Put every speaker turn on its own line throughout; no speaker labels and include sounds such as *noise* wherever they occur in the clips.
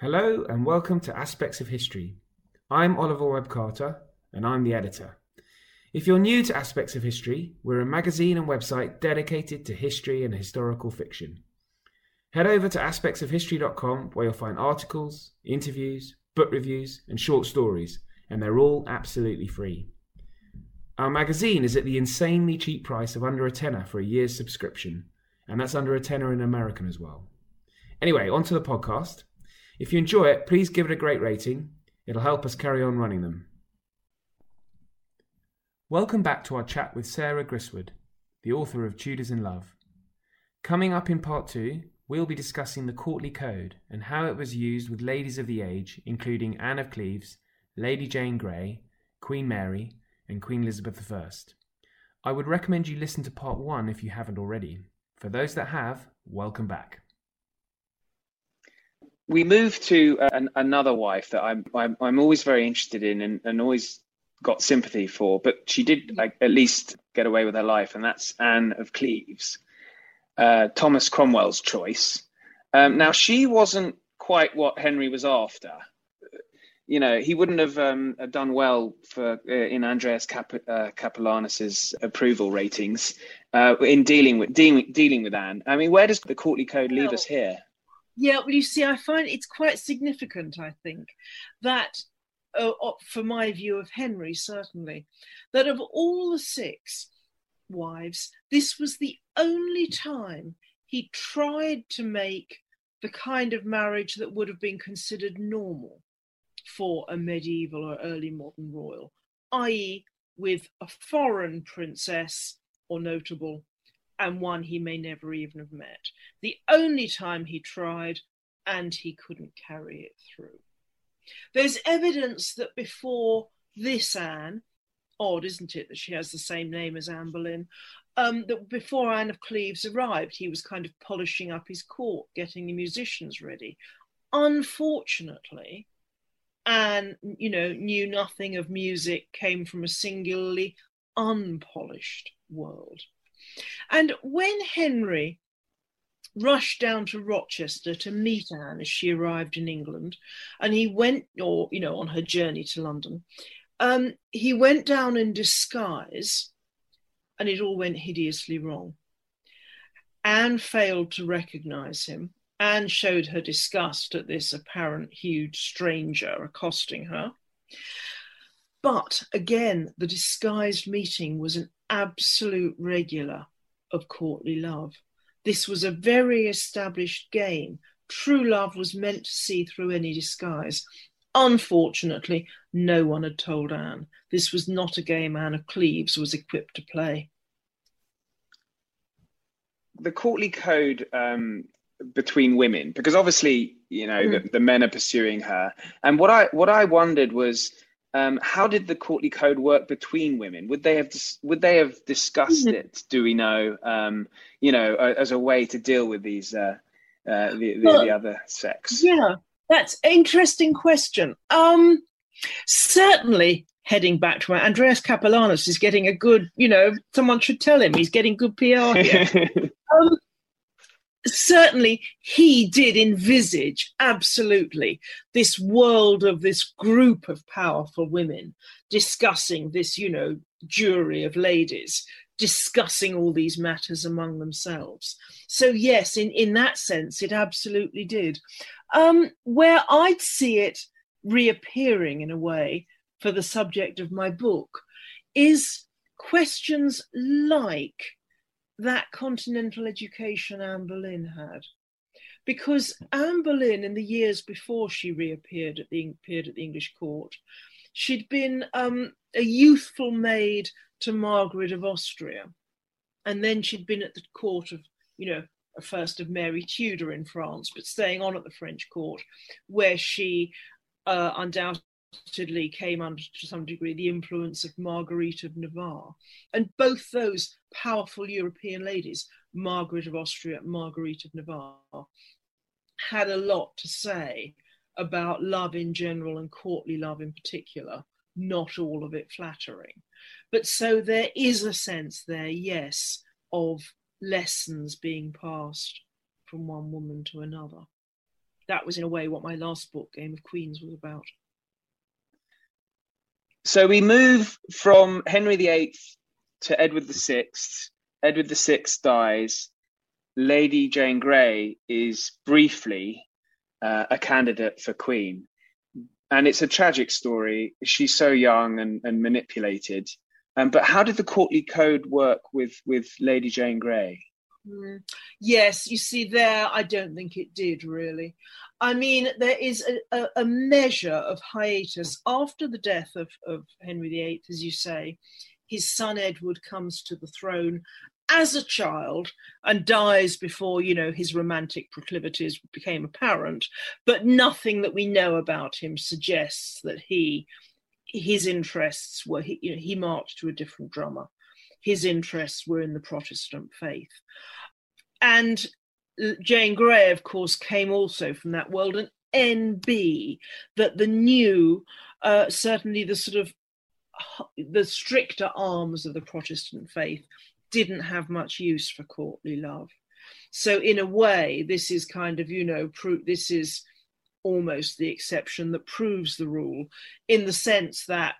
Hello and welcome to Aspects of History. I'm Oliver Webb Carter and I'm the editor. If you're new to Aspects of History, we're a magazine and website dedicated to history and historical fiction. Head over to aspectsofhistory.com where you'll find articles, interviews, book reviews, and short stories, and they're all absolutely free. Our magazine is at the insanely cheap price of under a tenner for a year's subscription, and that's under a tenner in American as well. Anyway, on to the podcast. If you enjoy it, please give it a great rating. It'll help us carry on running them. Welcome back to our chat with Sarah Gristwood, the author of Tudors in Love. Coming up in part two, we'll be discussing the courtly code and how it was used with ladies of the age, including Anne of Cleves, Lady Jane Grey, Queen Mary, and Queen Elizabeth I. I would recommend you listen to part one if you haven't already. For those that have, welcome back.
We move to uh, an, another wife that I'm, I'm, I'm always very interested in and, and always got sympathy for, but she did like at least get away with her life, and that's Anne of Cleves, uh, Thomas Cromwell's choice. Um, now she wasn't quite what Henry was after. You know, he wouldn't have um, done well for uh, in Andreas Cap- uh, Capellanus's approval ratings uh, in dealing with dealing, dealing with Anne. I mean, where does the courtly code leave us here?
Yeah, well, you see, I find it's quite significant. I think that uh, for my view of Henry, certainly, that of all the six wives, this was the only time he tried to make the kind of marriage that would have been considered normal for a medieval or early modern royal, i.e., with a foreign princess or notable and one he may never even have met. The only time he tried, and he couldn't carry it through. There's evidence that before this Anne, odd, isn't it, that she has the same name as Anne Boleyn, um, that before Anne of Cleves arrived, he was kind of polishing up his court, getting the musicians ready. Unfortunately, Anne, you know, knew nothing of music, came from a singularly unpolished world. And when Henry rushed down to Rochester to meet Anne as she arrived in England, and he went, or you know, on her journey to London. Um, he went down in disguise, and it all went hideously wrong. Anne failed to recognize him. Anne showed her disgust at this apparent huge stranger accosting her. But again, the disguised meeting was an absolute regular of courtly love. This was a very established game. True love was meant to see through any disguise. Unfortunately, no one had told Anne. This was not a game Anne of Cleves was equipped to play.
The courtly code um, between women, because obviously, you know, mm. the, the men are pursuing her. And what I what I wondered was um, how did the courtly code work between women? Would they have dis- would they have discussed mm-hmm. it? Do we know? Um, you know, as a way to deal with these uh, uh, the, the, well, the, other sex.
Yeah, that's interesting question. Um, certainly, heading back to my Andreas Capellanus is getting a good. You know, someone should tell him he's getting good PR here. *laughs* um, certainly he did envisage absolutely this world of this group of powerful women discussing this you know jury of ladies discussing all these matters among themselves. So yes in in that sense it absolutely did. Um where i'd see it reappearing in a way for the subject of my book is questions like that continental education Anne Boleyn had. Because Anne Boleyn, in the years before she reappeared at the, appeared at the English court, she'd been um, a youthful maid to Margaret of Austria. And then she'd been at the court of, you know, a first of Mary Tudor in France, but staying on at the French court, where she uh, undoubtedly undoubtedly came under to some degree the influence of Marguerite of Navarre. And both those powerful European ladies, Margaret of Austria, Marguerite of Navarre, had a lot to say about love in general and courtly love in particular, not all of it flattering. But so there is a sense there, yes, of lessons being passed from one woman to another. that was in a way what my last book, Game of Queens, was about.
So we move from Henry VIII to Edward VI. Edward VI dies. Lady Jane Grey is briefly uh, a candidate for Queen. And it's a tragic story. She's so young and, and manipulated. Um, but how did the courtly code work with, with Lady Jane Grey?
Mm. Yes, you see, there, I don't think it did really. I mean, there is a, a, measure of hiatus after the death of, of Henry VIII, as you say. His son Edward comes to the throne as a child and dies before, you know, his romantic proclivities became apparent. But nothing that we know about him suggests that he, his interests were, he, you know, he marched to a different drummer. His interests were in the Protestant faith. And Jane Grey, of course, came also from that world, and NB, that the new, uh, certainly the sort of the stricter arms of the Protestant faith didn't have much use for courtly love. So, in a way, this is kind of, you know, pro- this is almost the exception that proves the rule in the sense that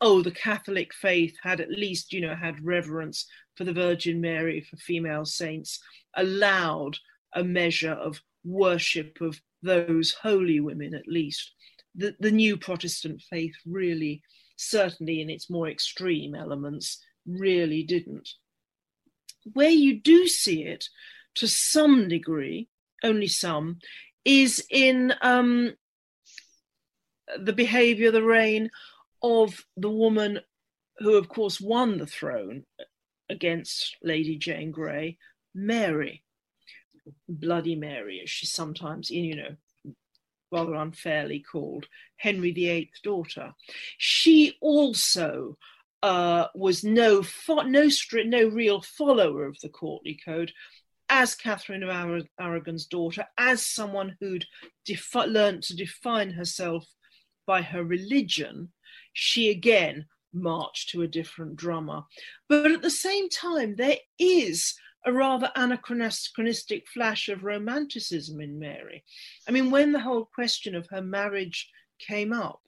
oh the catholic faith had at least you know had reverence for the virgin mary for female saints allowed a measure of worship of those holy women, at least. The, the new Protestant faith really, certainly in its more extreme elements, really didn't. Where you do see it to some degree, only some, is in um, the behavior, the reign of the woman who, of course, won the throne against Lady Jane Grey, Mary, Bloody Mary, as she's sometimes, you know, rather unfairly called, Henry VIII's daughter. She also uh, was no fo- no stri- no real follower of the courtly code, as Catherine of Ar- Aragon's daughter, as someone who'd defi- learned to define herself by her religion. She again march to a different drummer. But at the same time, there is a rather anachronistic flash of romanticism in Mary. I mean, when the whole question of her marriage came up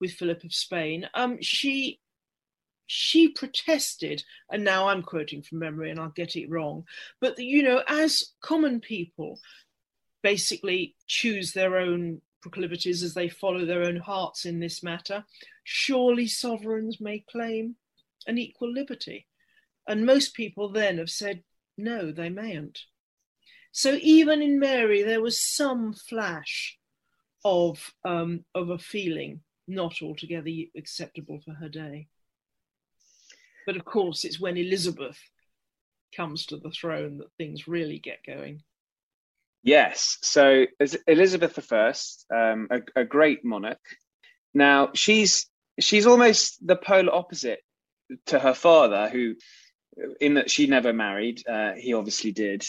with Philip of Spain, um, she she protested, and now I'm quoting from memory and I'll get it wrong, but you know, as common people basically choose their own proclivities as they follow their own hearts in this matter, surely sovereigns may claim an equal liberty. And most people then have said, no, they mayn't. So even in Mary, there was some flash of um, of a feeling not altogether acceptable for her day. But of course, it's when Elizabeth comes to the throne that things really get going.
Yes. So Elizabeth I, um, a, a great monarch. Now she's she's almost the polar opposite to her father, who, in that she never married. Uh, he obviously did.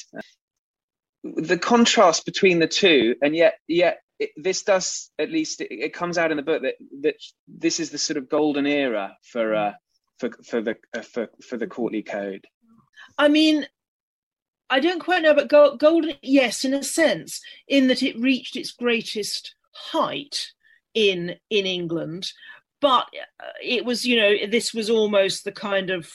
the contrast between the two, and yet yet it, this does at least it, it, comes out in the book that that this is the sort of golden era for uh, for for the uh, for for the courtly code.
I mean, I don't quite know, but Golden, yes, in a sense, in that it reached its greatest height in in England, but uh, it was, you know, this was almost the kind of,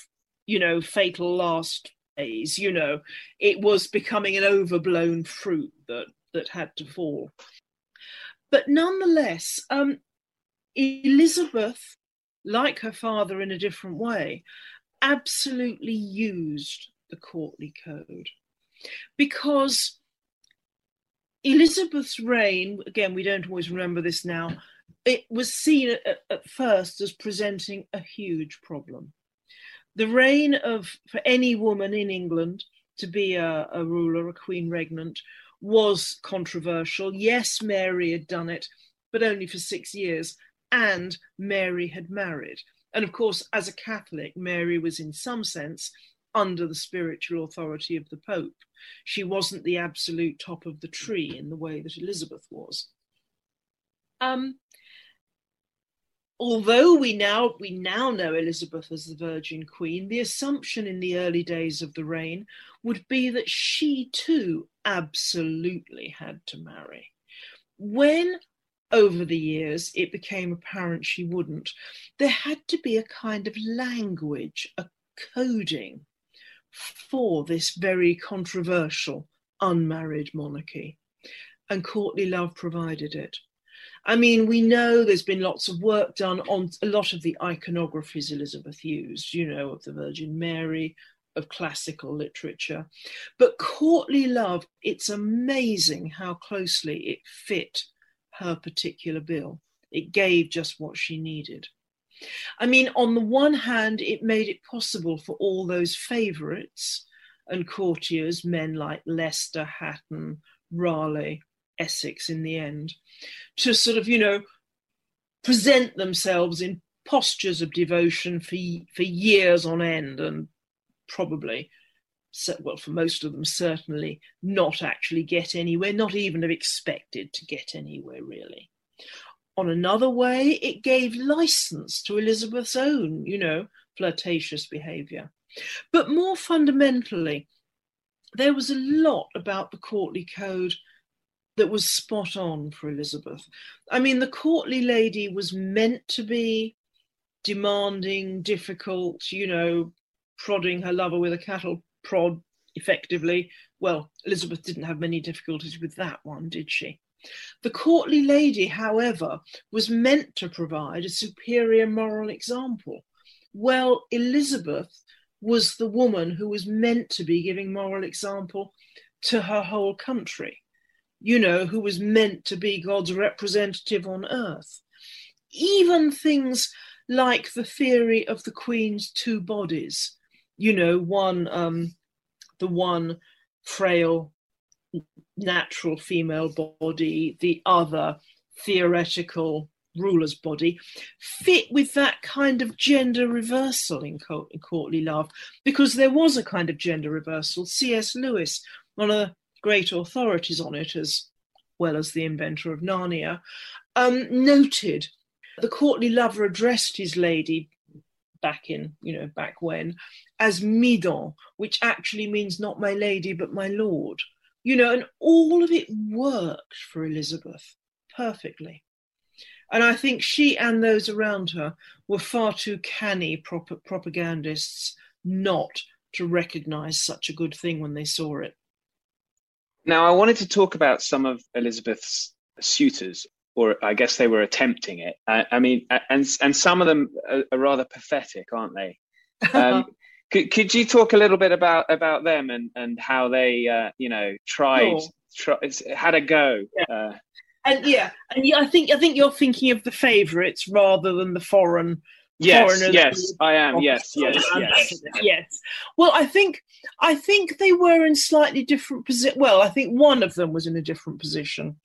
you know, fatal last days. You know, it was becoming an overblown fruit that that had to fall. But nonetheless, um, Elizabeth, like her father in a different way, absolutely used the courtly code because Elizabeth's reign, again, we don't always remember this now, it was seen at, at, first as presenting a huge problem. The reign of, for any woman in England to be a, a ruler, a queen regnant, was controversial. Yes, Mary had done it, but only for six years, and Mary had married. And of course, as a Catholic, Mary was in some sense under the spiritual authority of the Pope. She wasn't the absolute top of the tree in the way that Elizabeth was. Um, although we now we now know Elizabeth as the Virgin Queen, the assumption in the early days of the reign would be that she too absolutely had to marry. when over the years it became apparent she wouldn't, there had to be a kind of language, a coding for this very controversial unmarried monarchy. And courtly love provided it. I mean, we know there's been lots of work done on a lot of the iconographies Elizabeth used, you know, of the Virgin Mary, of classical literature. But courtly love, it's amazing how closely it fit her particular bill. It gave just what she needed. I mean, on the one hand, it made it possible for all those favourites and courtiers, men like Leicester, Hatton, Raleigh, Essex in the end, to sort of, you know, present themselves in postures of devotion for, for years on end and probably well, for most of them, certainly not actually get anywhere, not even have expected to get anywhere, really. On another way, it gave license to Elizabeth's own, you know, flirtatious behaviour. But more fundamentally, there was a lot about the courtly code that was spot on for Elizabeth. I mean, the courtly lady was meant to be demanding, difficult, you know, prodding her lover with a cattle prod effectively. Well, Elizabeth didn't have many difficulties with that one, did she? The courtly lady, however, was meant to provide a superior moral example. Well, Elizabeth was the woman who was meant to be giving moral example to her whole country, you know, who was meant to be God's representative on earth. Even things like the theory of the Queen's two bodies, you know, one um, the one frail natural female body, the other theoretical ruler's body, fit with that kind of gender reversal in, in courtly love, because there was a kind of gender reversal. C.S. Lewis, one of the great authorities on it, as well as the inventor of Narnia, um, noted the courtly lover addressed his lady back in, you know, back when, as midon, which actually means not my lady, but my lord. You know, and all of it worked for Elizabeth perfectly. And I think she and those around her were far too canny prop- propagandists not to recognize such a good thing when they saw it.
Now, I wanted to talk about some of Elizabeth's suitors or I guess they were attempting it. I, I mean, and and some of them are, are rather pathetic, aren't they? *laughs* Um, could could you talk a little bit about about them and and how they uh, you know tried sure. try, had a go?
Yeah. Uh, and yeah, and yeah, I think I think you're thinking of the favourites rather than the foreign.
Yes, yes, I am. Yes, yes, *laughs* yes,
yes. Well, I think I think they were in slightly different position. Well, I think one of them was in a different position.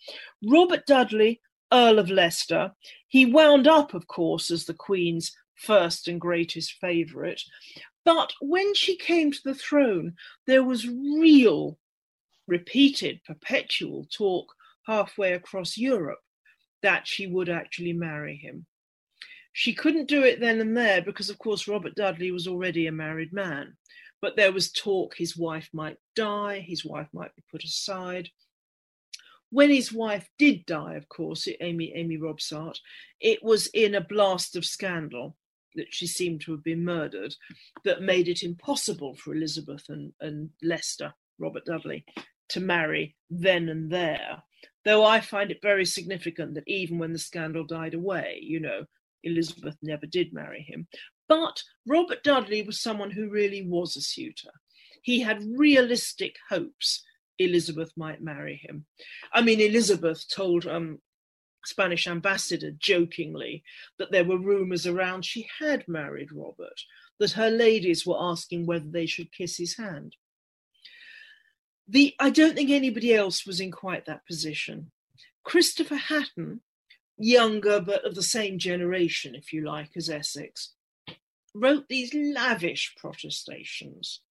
Robert Dudley Earl of Leicester. He wound up, of course, as the Queen's first and greatest favourite. But when she came to the throne, there was real, repeated, perpetual talk halfway across Europe that she would actually marry him. She couldn't do it then and there because, of course, Robert Dudley was already a married man. But there was talk his wife might die, his wife might be put aside when his wife did die, of course, Amy Amy Robsart, it was in a blast of scandal that she seemed to have been murdered that made it impossible for Elizabeth and, and Leicester, Robert Dudley, to marry then and there. Though I find it very significant that even when the scandal died away, you know, Elizabeth never did marry him. But Robert Dudley was someone who really was a suitor. He had realistic hopes Elizabeth might marry him. I mean, Elizabeth told um, Spanish ambassador jokingly that there were rumors around she had married Robert, that her ladies were asking whether they should kiss his hand. The, I don't think anybody else was in quite that position. Christopher Hatton, younger but of the same generation, if you like, as Essex, wrote these lavish protestations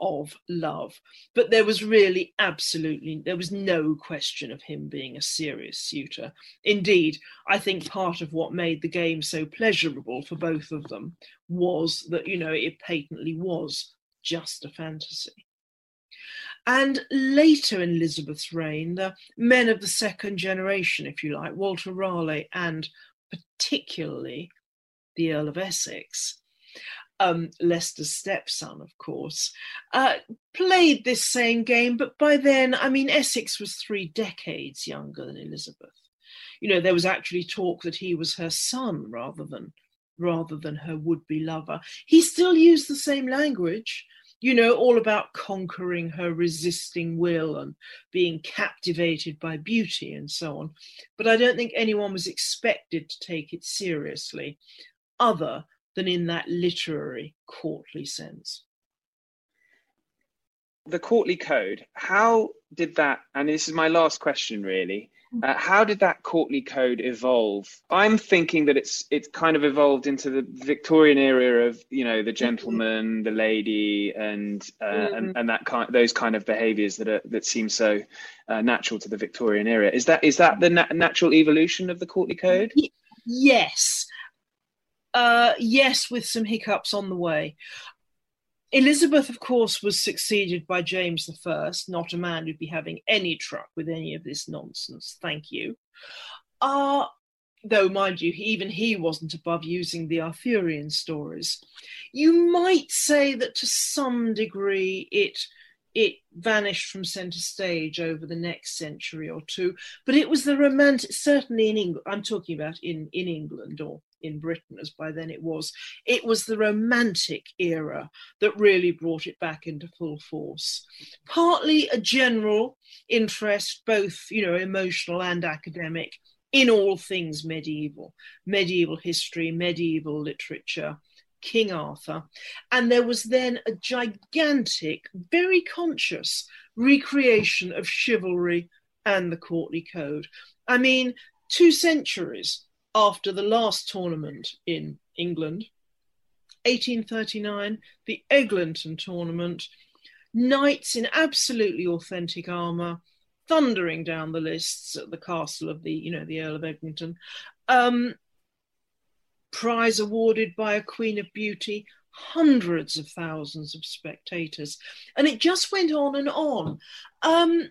of love. But there was really absolutely, there was no question of him being a serious suitor. Indeed, I think part of what made the game so pleasurable for both of them was that, you know, it patently was just a fantasy. And later in Elizabeth's reign, the men of the second generation, if you like, Walter Raleigh and particularly the Earl of Essex, um, Leicester's stepson, of course, uh, played this same game. But by then, I mean, Essex was three decades younger than Elizabeth. You know, there was actually talk that he was her son rather than rather than her would-be lover. He still used the same language, you know, all about conquering her resisting will and being captivated by beauty and so on. But I don't think anyone was expected to take it seriously, other than in that literary, courtly sense.
The courtly code, how did that, and this is my last question really, uh, how did that courtly code evolve? I'm thinking that it's it's kind of evolved into the Victorian era of you know the gentleman, the lady, and uh, mm. and, and that kind those kind of behaviours that are that seem so uh, natural to the Victorian era. Is that is that the na- natural evolution of the courtly code?
Yes, uh, yes, with some hiccups on the way. Elizabeth, of course, was succeeded by James I, not a man who'd be having any truck with any of this nonsense. Thank you. Uh, though, mind you, even he wasn't above using the Arthurian stories. You might say that to some degree it it vanished from centre stage over the next century or two, but it was the romantic, certainly in England, I'm talking about in, in England or in Britain, as by then it was, it was the Romantic era that really brought it back into full force. Partly a general interest, both you know, emotional and academic, in all things medieval, medieval history, medieval literature. King Arthur, and there was then a gigantic, very conscious recreation of chivalry and the courtly code. I mean, two centuries after the last tournament in England, 1839, the Eglinton tournament, knights in absolutely authentic armour, thundering down the lists at the castle of the, you know, the Earl of Eglinton. Um, prize awarded by a Queen of Beauty, hundreds of thousands of spectators. And it just went on and on. Um,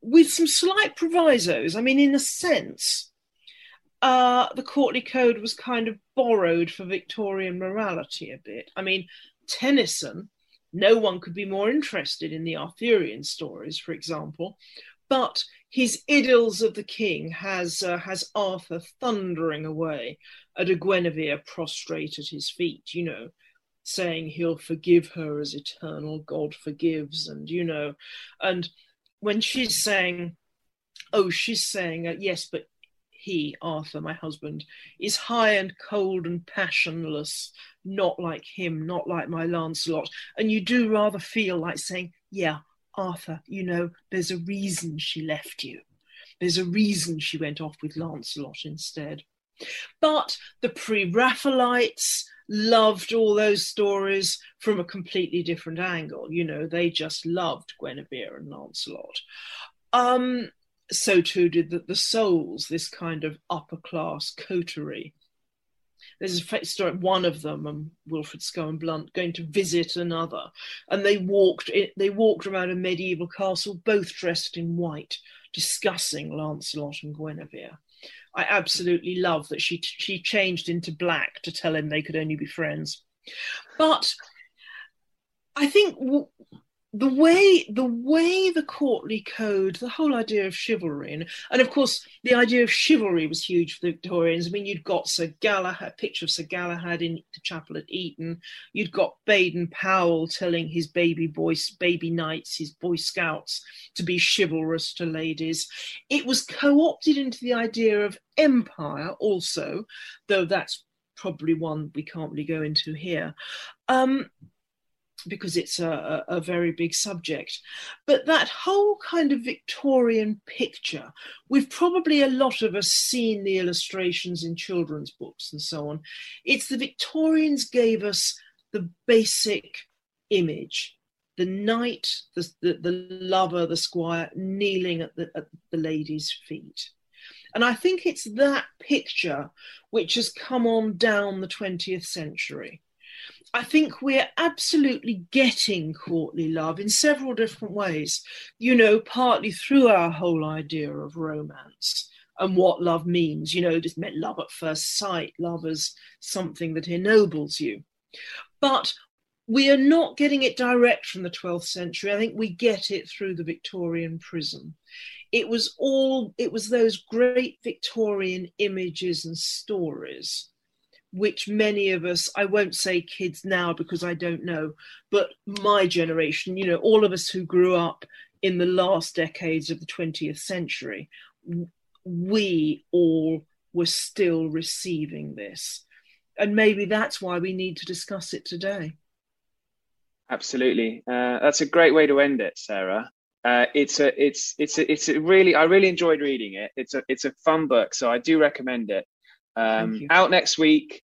with some slight provisos. I mean, in a sense, uh, the courtly code was kind of borrowed for Victorian morality a bit. I mean, Tennyson, no one could be more interested in the Arthurian stories, for example, but his Idylls of the King has uh, has Arthur thundering away at a Guinevere prostrate at his feet, you know, saying he'll forgive her as eternal God forgives, and you know, and when she's saying, oh, she's saying, uh, yes, but he, Arthur, my husband, is high and cold and passionless, not like him, not like my Lancelot. And you do rather feel like saying, Yeah, Arthur, you know, there's a reason she left you. There's a reason she went off with Lancelot instead. But the pre Raphaelites loved all those stories from a completely different angle. You know, they just loved Guinevere and Lancelot. Um, so too did the, the souls, this kind of upper class coterie. There's a story, one of them, um, Wilfred Scawen Blunt, going to visit another, and they walked. They walked around a medieval castle, both dressed in white, discussing Lancelot and Guinevere. I absolutely love that she she changed into black to tell him they could only be friends. But I think the way the way the courtly code, the whole idea of chivalry, and, and of course the idea of chivalry was huge for the Victorians. I mean, you'd got Sir Galahad, a picture of Sir Galahad in the chapel at Eton. You'd got Baden Powell telling his baby boys, baby knights, his boy scouts to be chivalrous to ladies. It was co-opted into the idea of empire also, though that's probably one we can't really go into here. Um, because it's a, a, very big subject. But that whole kind of Victorian picture, we've probably a lot of us seen the illustrations in children's books and so on. It's the Victorians gave us the basic image the knight, the, the, the lover, the squire kneeling at the, at the lady's feet. And I think it's that picture which has come on down the 20th century I think we're absolutely getting courtly love in several different ways, you know, partly through our whole idea of romance and what love means. You know, just meant love at first sight, love as something that ennobles you. But we are not getting it direct from the 12th century. I think we get it through the Victorian prism. It was all, it was those great Victorian images and stories which many of us, I won't say kids now because I don't know, but my generation, you know, all of us who grew up in the last decades of the 20th century, we all were still receiving this. And maybe that's why we need to discuss it today.
Absolutely. Uh, that's a great way to end it, Sarah. Uh, it's a, it's, it's a, it's a really, I really enjoyed reading it. It's a, it's a fun book, so I do recommend it. Um, out next week,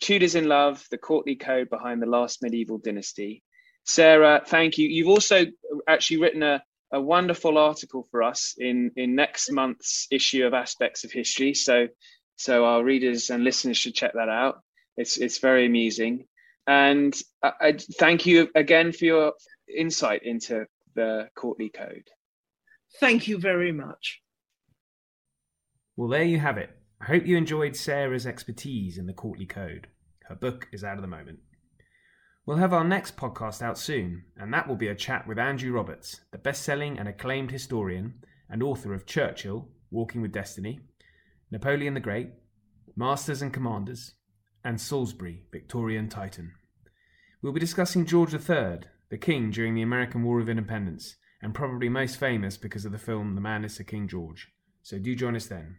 Tudors in Love, The Courtly Code Behind the Last Medieval Dynasty. Sarah, thank you. You've also actually written a, a wonderful article for us in, in next month's issue of Aspects of History. So, so our readers and listeners should check that out. It's, it's very amusing. And I, I thank you again for your insight into the Courtly Code.
Thank you very much.
Well, there you have it. I hope you enjoyed Sarah's expertise in the courtly code. Her book is out at the moment. We'll have our next podcast out soon, and that will be a chat with Andrew Roberts, the best selling and acclaimed historian and author of Churchill, Walking with Destiny, Napoleon the Great, Masters and Commanders, and Salisbury, Victorian Titan. We'll be discussing George III, the king during the American War of Independence, and probably most famous because of the film The Madness of King George. So do join us then.